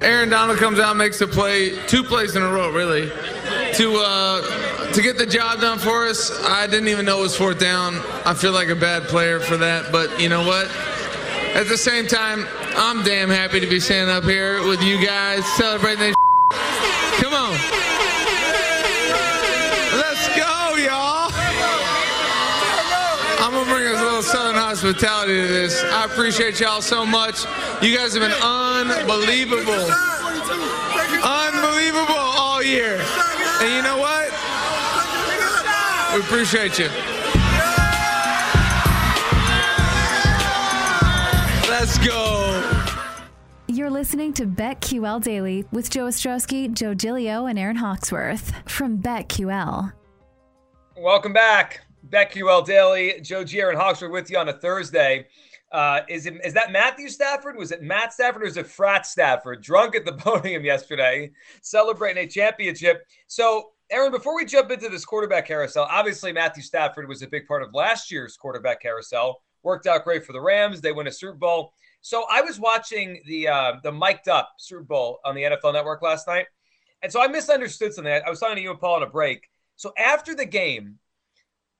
Aaron Donald comes out, makes a play, two plays in a row, really, to uh, to get the job done for us. I didn't even know it was fourth down. I feel like a bad player for that, but you know what? At the same time, I'm damn happy to be standing up here with you guys celebrating this. Come on, hospitality to this. I appreciate y'all so much. You guys have been unbelievable, unbelievable all year. And you know what? We appreciate you. Let's go. You're listening to BetQL Daily with Joe Ostrowski, Joe Gilio, and Aaron Hawksworth from BetQL. Welcome back. BetQL Daily. Joe G. Aaron Hawksworth with you on a Thursday. Uh, is it is that Matthew Stafford? Was it Matt Stafford or is it Frat Stafford? Drunk at the podium yesterday, celebrating a championship. So, Aaron, before we jump into this quarterback carousel, obviously Matthew Stafford was a big part of last year's quarterback carousel. Worked out great for the Rams. They win a Super Bowl. So I was watching the uh, the mic'd up Super Bowl on the NFL Network last night, and so I misunderstood something. I was talking to you and Paul on a break. So after the game,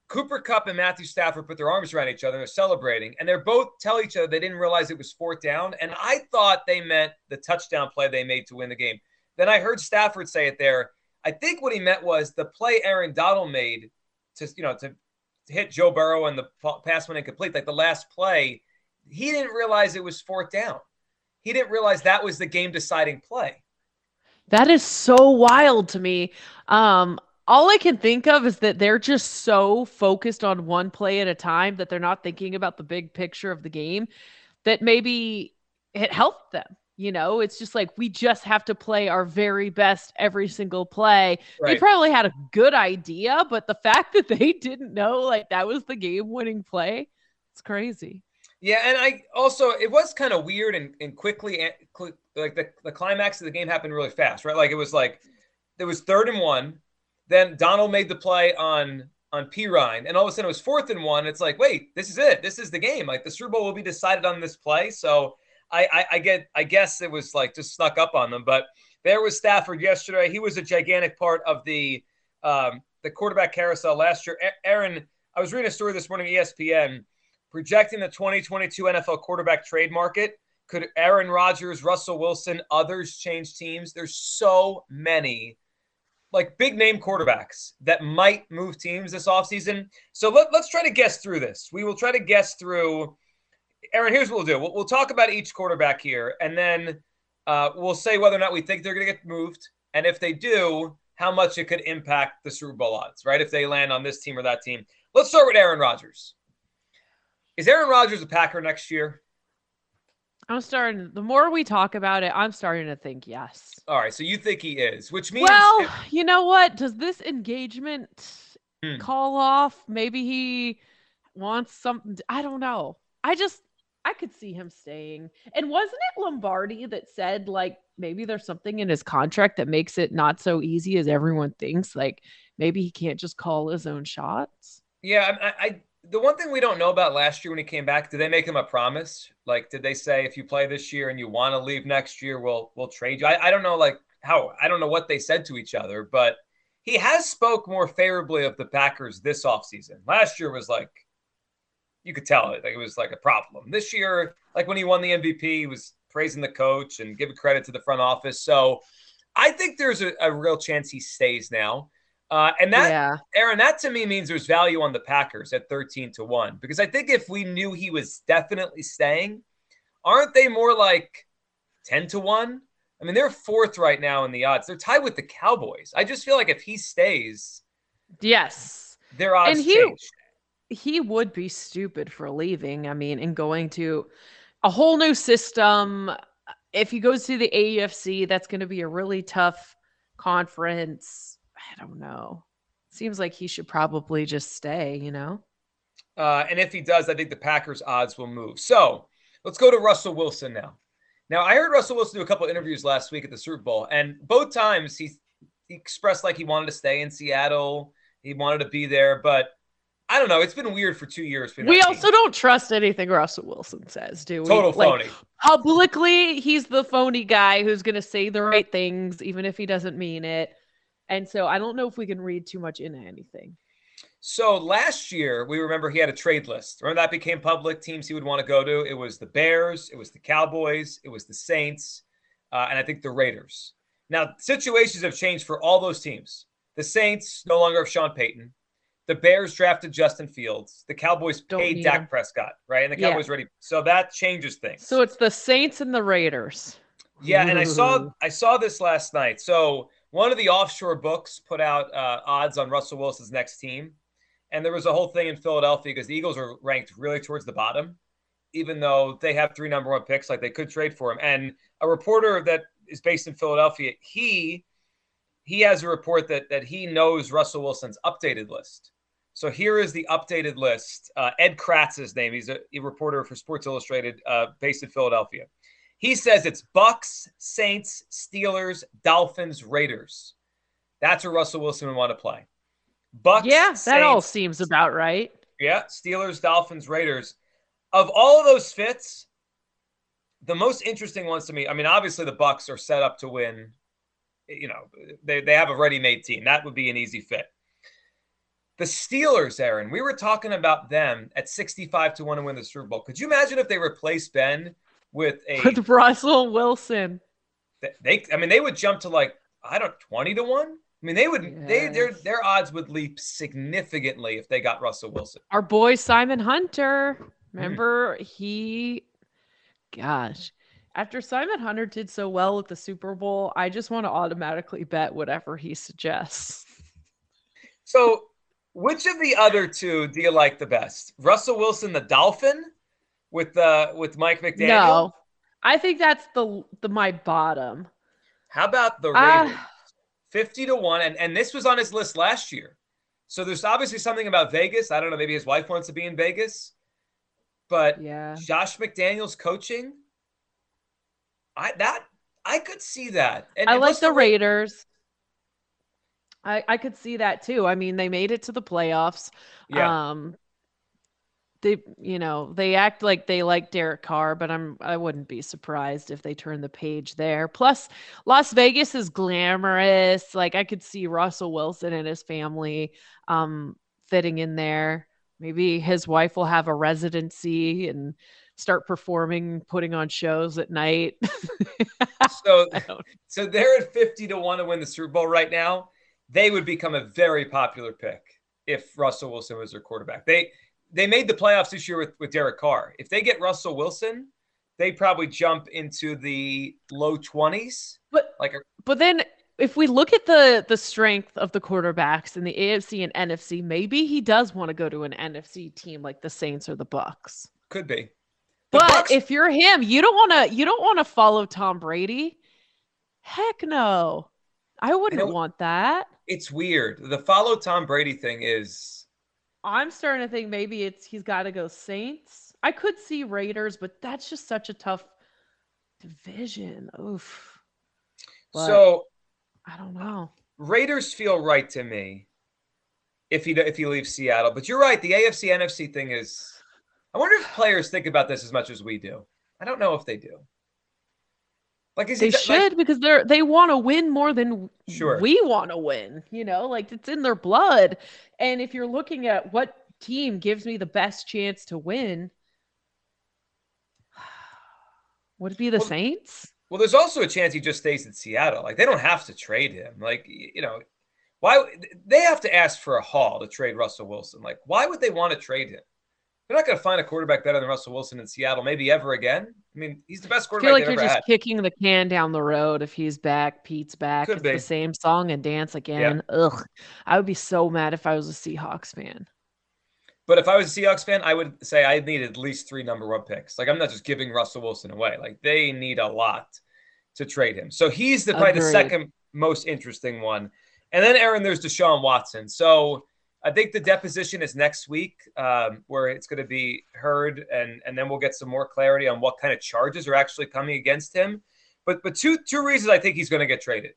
Cooper Kupp and Matthew Stafford put their arms around each other and are celebrating, and they're both tell each other they didn't realize it was fourth down, and I thought they meant the touchdown play they made to win the game. Then I heard Stafford say it there. I think what he meant was the play Aaron Donald made to you know to, hit Joe Burrow and the pass went incomplete, like the last play. He didn't realize it was fourth down. He didn't realize that was the game deciding play. That is so wild to me. Um, all I can think of is that they're just so focused on one play at a time that they're not thinking about the big picture of the game that maybe it helped them. You know, it's just like we just have to play our very best every single play. Right. They probably had a good idea, but the fact that they didn't know like that was the game winning play, it's crazy. Yeah, and I also it was kind of weird and, and quickly like the, the climax of the game happened really fast, right? Like it was like there was third and one then Donald made the play on on Perine, and all of a sudden it was fourth and one. It's like, wait, this is it. This is the game. Like the Super Bowl will be decided on this play. So I, I, I get, I guess it was like just snuck up on them. But there was Stafford yesterday. He was a gigantic part of the um, the quarterback carousel last year. Aaron, I was reading a story this morning, ESPN, projecting the 2022 NFL quarterback trade market. Could Aaron Rodgers, Russell Wilson, others change teams? There's so many like big name quarterbacks that might move teams this offseason. So let, us try to guess through this. We will try to guess through. Aaron, here's what we'll do we'll, we'll talk about each quarterback here, and then uh, we'll say whether or not we think they're going to get moved. And if they do, how much it could impact the Super Bowl odds, right? If they land on this team or that team. Let's start with Aaron Rodgers. Is Aaron Rodgers a Packer next year? I'm starting. The more we talk about it, I'm starting to think yes. All right, so you think he is, which means well, if- you know what? Does this engagement hmm. call off? Maybe he wants something. I don't know. I just I could see him staying. And wasn't it Lombardi that said like maybe there's something in his contract that makes it not so easy as everyone thinks? Like maybe he can't just call his own shots. Yeah, I, I the one thing we don't know about last year when he came back, did they make him a promise? Like, did they say if you play this year and you want to leave next year, we'll we'll trade you? I, I don't know, like how I don't know what they said to each other, but he has spoke more favorably of the Packers this offseason. Last year was like you could tell it like it was like a problem. This year, like when he won the MVP, he was praising the coach and giving credit to the front office. So I think there's a, a real chance he stays now. Uh, and that, yeah. Aaron, that to me means there's value on the Packers at 13 to 1. Because I think if we knew he was definitely staying, aren't they more like 10 to 1? I mean, they're fourth right now in the odds. They're tied with the Cowboys. I just feel like if he stays, Yes. their odds And he- change. He would be stupid for leaving. I mean, and going to a whole new system. If he goes to the AFC, that's going to be a really tough conference. I don't know. Seems like he should probably just stay, you know? Uh, and if he does, I think the Packers' odds will move. So let's go to Russell Wilson now. Now, I heard Russell Wilson do a couple interviews last week at the Super Bowl, and both times he, he expressed like he wanted to stay in Seattle. He wanted to be there, but I don't know. It's been weird for two years. We also team. don't trust anything Russell Wilson says, do we? total Like, phony. publicly he's the phony guy who's going to say the right things even if he doesn't mean it and so i don't know if we can read too much into anything So last year, we remember he had a trade list. Remember that became public teams he would want to go to. It was the Bears, it was the Cowboys, it was the Saints, uh, and I think the Raiders. Now situations have changed for all those teams. The Saints no longer have Sean Payton. The Bears drafted Justin Fields. The Cowboys Don't paid Dak him. Prescott, right? And the Yeah. Cowboys ready. So that changes things. so it's the saints and the raiders Yeah, and I saw I saw this last night. So one of the offshore books put out uh, odds on Russell Wilson's next team, and there was a whole thing in Philadelphia because the Eagles are ranked really towards the bottom, even though they have three number one picks, like they could trade for him. And a reporter that is based in Philadelphia, he he has a report that that he knows Russell Wilson's updated list. So here is the updated list. Uh, Ed Kracz's name. He's a, a reporter for Sports Illustrated, uh, based in Philadelphia. He says it's Bucks, Saints, Steelers, Dolphins, Raiders. That's where Russell Wilson would want to play. Bucks, yeah that all seems about right yeah, Steelers, Dolphins, Raiders. Of all of those fits, the most interesting ones to me. I mean, obviously the Bucks are set up to win. You know, they they have a ready-made team. That would be an easy fit. The Steelers, Aaron, we were talking about them at 65 to 1 to win the Super Bowl. Could you imagine if they replaced Ben with a with russell wilson they I mean they would jump to like I don't 20 to 1? I mean they would they their their odds would leap significantly if they got Russell Wilson. our boy simon hunter Mm. remember he gosh after simon hunter did so well at the super bowl i just want to automatically bet whatever he suggests So, which of the other two do you like the best? Russell Wilson, the Dolphin, with uh with Mike McDaniel. no i think that's the the my bottom How about the Ah. Raiders? Fifty to one, and and this was on his list last year. So there's obviously something about Vegas. I don't know. Maybe his wife wants to be in Vegas, but yeah Josh McDaniels coaching. I that I could see that. And I like the Ra- Raiders. I I could see that too. I mean, they made it to the playoffs. Yeah. Um they you know, they act like they like Derek Carr, but I'm I wouldn't be surprised if they turn the page there. Plus, Las Vegas is glamorous. Like I could see Russell Wilson and his family um fitting in there. Maybe his wife will have a residency and start performing, putting on shows at night. so so they're at 50 to 1 to win the Super Bowl right now. They would become a very popular pick if Russell Wilson was their quarterback. They they made the playoffs this year with, with Derek Carr. If they get Russell Wilson, they probably jump into the low 20s. But Like a, But then if we look at the the strength of the quarterbacks in the AFC and NFC, maybe he does want to go to an NFC team like the Saints or the Bucks. could be. The But Bucks- if you're him, you don't want to you don't want to follow Tom Brady. Heck no. I wouldn't know- want that. it's weird. The follow Tom Brady thing is I'm starting to think maybe it's he's got to go Saints. I could see Raiders, but that's just such a tough division. Oof. But so I don't know. Raiders feel right to me if he if he leaves Seattle. But you're right. The AFC NFC thing is. I wonder if players think about this as much as we do. I don't know if they do. Like is They like- should because they're they want to win more than Sure. we want to win. You know, like it's in their blood. And if you're looking at what team gives me the best chance to win, would it be the Well, Saints? Well, there's also a chance he just stays in Seattle. Like they don't have to trade him. Like you know, Why they have to ask for a haul to trade Russell Wilson? Like, why would they want to trade him? They're not going to find a quarterback better than Russell Wilson in Seattle, maybe ever again. I mean, he's the best I quarterback. feel like you're just had. kicking the can down the road if he's back, Pete's back. Could it's be. the same song and dance again. Ugh. I would be so mad if I was a Seahawks fan. But if I was a Seahawks fan, I would say I need at least three number one picks. Like I'm not just giving Russell Wilson away. Like they need a lot to trade him. So he's the probably the second most interesting one. And then Aaron, there's Deshaun Watson. So I think the deposition is next week, um, where it's going to be heard, and and then we'll get some more clarity on what kind of charges are actually coming against him. But but two two reasons I think he's going to get traded.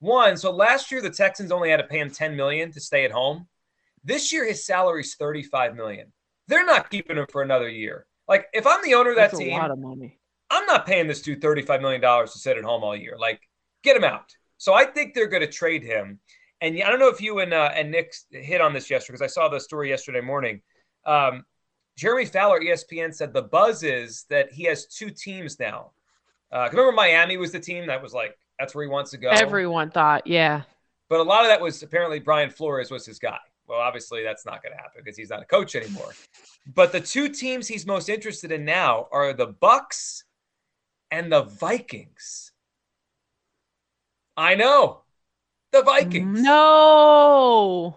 One, so last year the Texans only had to pay him 10 million to stay at home. This year his salary's 35 million. They're not keeping him for another year. Like if I'm the owner of that That's team, of. I'm not paying this dude $35 million to sit at home all year. Like, get him out. So I think they're going to trade him. And I don't know if you and uh, and Nick hit on this yesterday because I saw the story yesterday morning. Um, Jeremy Fowler, ESPN, said the buzz is that he has two teams now. Uh, remember, Miami was the team that was like, that's where he wants to go. Everyone thought, yeah. But a lot of that was apparently Brian Flores was his guy. Well, obviously that's not going to happen because he's not a coach anymore. But the two teams he's most interested in now are the Bucks and the Vikings. I know. The mm, Vikings. No.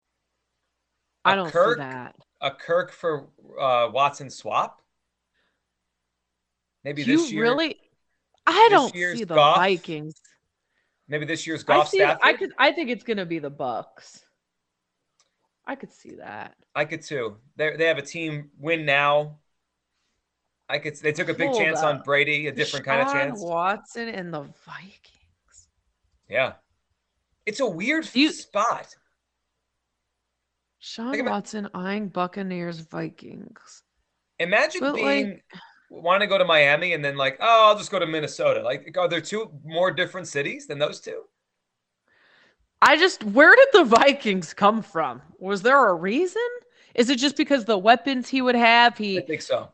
I A don't Kirk? see that. A Kirk for uh, Watson swap? Maybe You this year. really I don't see the Goff? Vikings. Maybe this year's I Goff see Stafford. I could I think it's gonna be the Bucks. I could see that. I could too. They they have a team win now. I could. They took a big Hold chance on. Brady, a different kind of chance. Watson and the Vikings. Yeah, it's a weird You- spot. Sean about- Watson eyeing Buccaneers Vikings. Imagine But, like- being want to go to Miami and then like, oh, I'll just go to Minnesota. Like, are there two more different cities than those two? I just where did the Vikings come from? Was there a reason? Is it just because the weapons he would have? He I think so.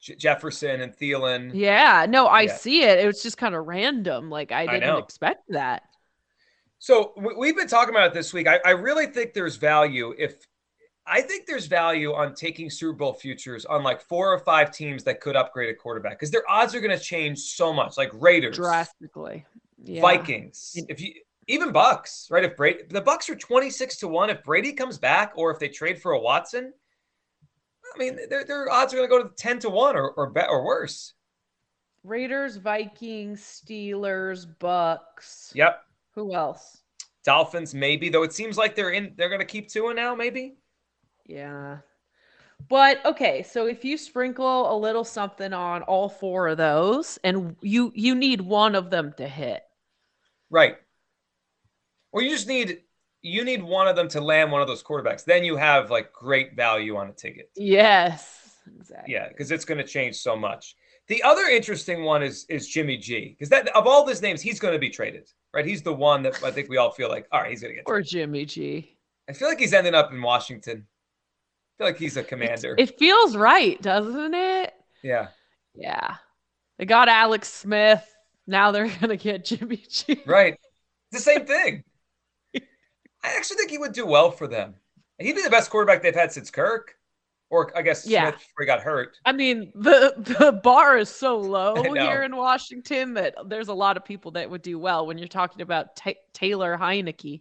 J- Jefferson and Thielen. Yeah, no, I Yeah. see it. It was just kind of random. Like I I didn't know. expect that. So we- we've been talking about it this week. I, I really think there's value if I think there's value on taking Super Bowl futures on like four or five teams that could upgrade a quarterback because their odds are going to change so much. Like Raiders, Drastically. Yeah. Vikings, if you even Bucks, right? If Brady, the Bucks are twenty six to one. If Brady comes back, or if they trade for a Watson, I mean, their their odds are going to go to ten to one or or, or worse. Raiders, Vikings, Steelers, Bucks. Yep, Who else? Dolphins maybe though. It seems like they're in. They're going to keep two now, maybe. Yeah. But okay, so if you sprinkle a little something on all four of those and you you need one of them to hit. Right. Or you just need you need one of them to land one of those quarterbacks. Then you have like great value on a ticket. Yes. Exactly. Yeah, because it's going to change so much. The other interesting one is is Jimmy G. Because that of all those names, he's going to be traded. Right. He's the one that I think we all feel like, all right, he's going to get Or. Jimmy G. I feel like he's ending up in Washington. I feel like he's a commander. It feels right, doesn't it? yeah. Yeah. They got Alex Smith. Now they're gonna get Jimmy G. Right. It's the same thing. I actually think he would do well for them. He'd be the best quarterback they've had since Kirk. Or I guess Yeah. Smith before he got hurt. I mean, the the bar is so low here in Washington that there's a lot of people that would do well when you're talking about Ta Taylor Heinicke.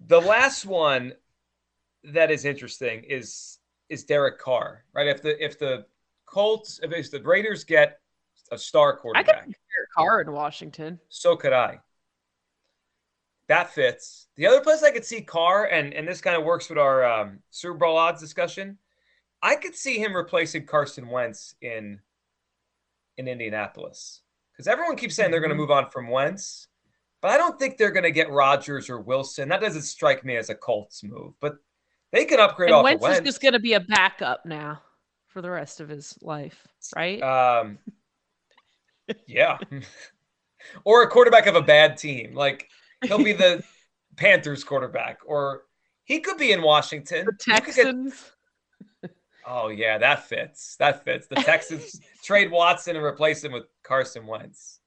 The last one that is interesting is is Derek Carr, right? If the if the Colts, if, if the Raiders get a star I could quarterback, Derek Carr in Washington. so could I. That fits. The other place I could see Carr, and and this kind of works with our um, Super Bowl odds discussion. I could see him replacing Carson Wentz in in Indianapolis because everyone keeps saying they're going to Mhm. move on from Wentz, but I don't think they're going to get Rodgers or Wilson. That doesn't strike me as a Colts move, but they can upgrade And off Wentz of is just going to be a backup now for the rest of his life, right? Um, yeah, or a quarterback of a bad team. Like he'll be the Panthers quarterback, or he could be in Washington. the could get- Texans. oh yeah, that fits. That fits. The Texans trade Watson and replace him with Carson Wentz.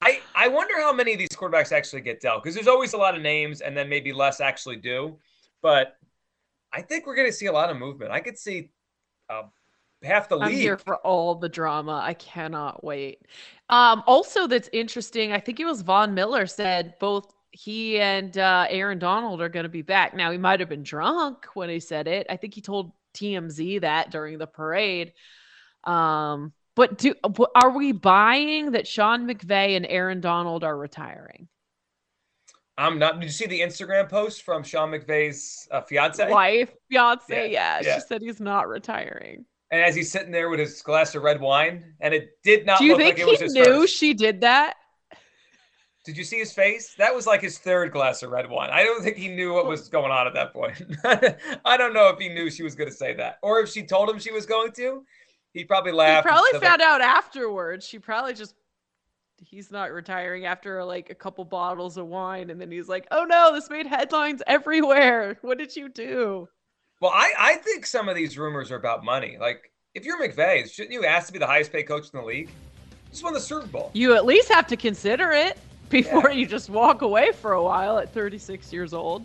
I I wonder how many of these quarterbacks actually get dealt because there's always a lot of names, and then maybe less actually do. But I think we're going to see a lot of movement. I could see uh, half the I'm here for all the drama. I cannot wait. Um, also, that's interesting. I think it was Von Miller said both he and uh, Aaron Donald are going to be back. Now, he might have been drunk when he said it. I think he told TMZ that during the parade. Um, but do are we buying that Sean McVay and Aaron Donald are retiring? I'm not. Did you see the Instagram post from Sean McVay's uh, fiance? Wife, fiance, Yeah, yeah, yeah. She said he's not retiring. And as he's sitting there with his glass of red wine, and it did not Do you look think like it was he his knew first. she did that? Did you see his face? That was like his third glass of red wine. I don't think he knew what was going on at that point. I don't know if he knew she was going to say that, or if she told him she was going to. He probably laughed. and probably said, like, found out afterwards. She probably just he's not retiring after like a couple bottles of wine, and then he's like, "Oh no, this made headlines everywhere. What did you do?" Well, I, I think some of these rumors are about money. Like, if you're McVay, shouldn't you ask to be the highest paid coach in the league? Just won the Super Bowl. You at least have to consider it before you just walk away for a while at 36 years old.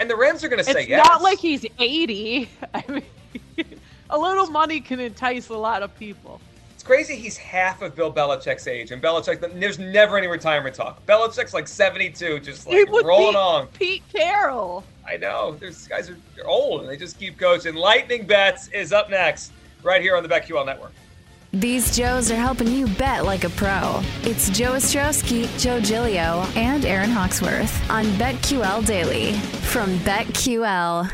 And the Rams are going to say It's yes. not like he's 80. I mean, a little money can entice a lot of people. It's crazy he's half of Bill Belichick's age, and Belichick, there's never any retirement talk. Belichick's like 72, just like would rolling beat on. Pete Carroll. I know. These guys are they're old and they just keep coaching. Lightning Bets is up next, right here on the BetQL Network. These Joes are helping you bet like a pro. It's Joe Ostrowski, Joe Gilio, and Aaron Hawksworth on BetQL Daily from BetQL.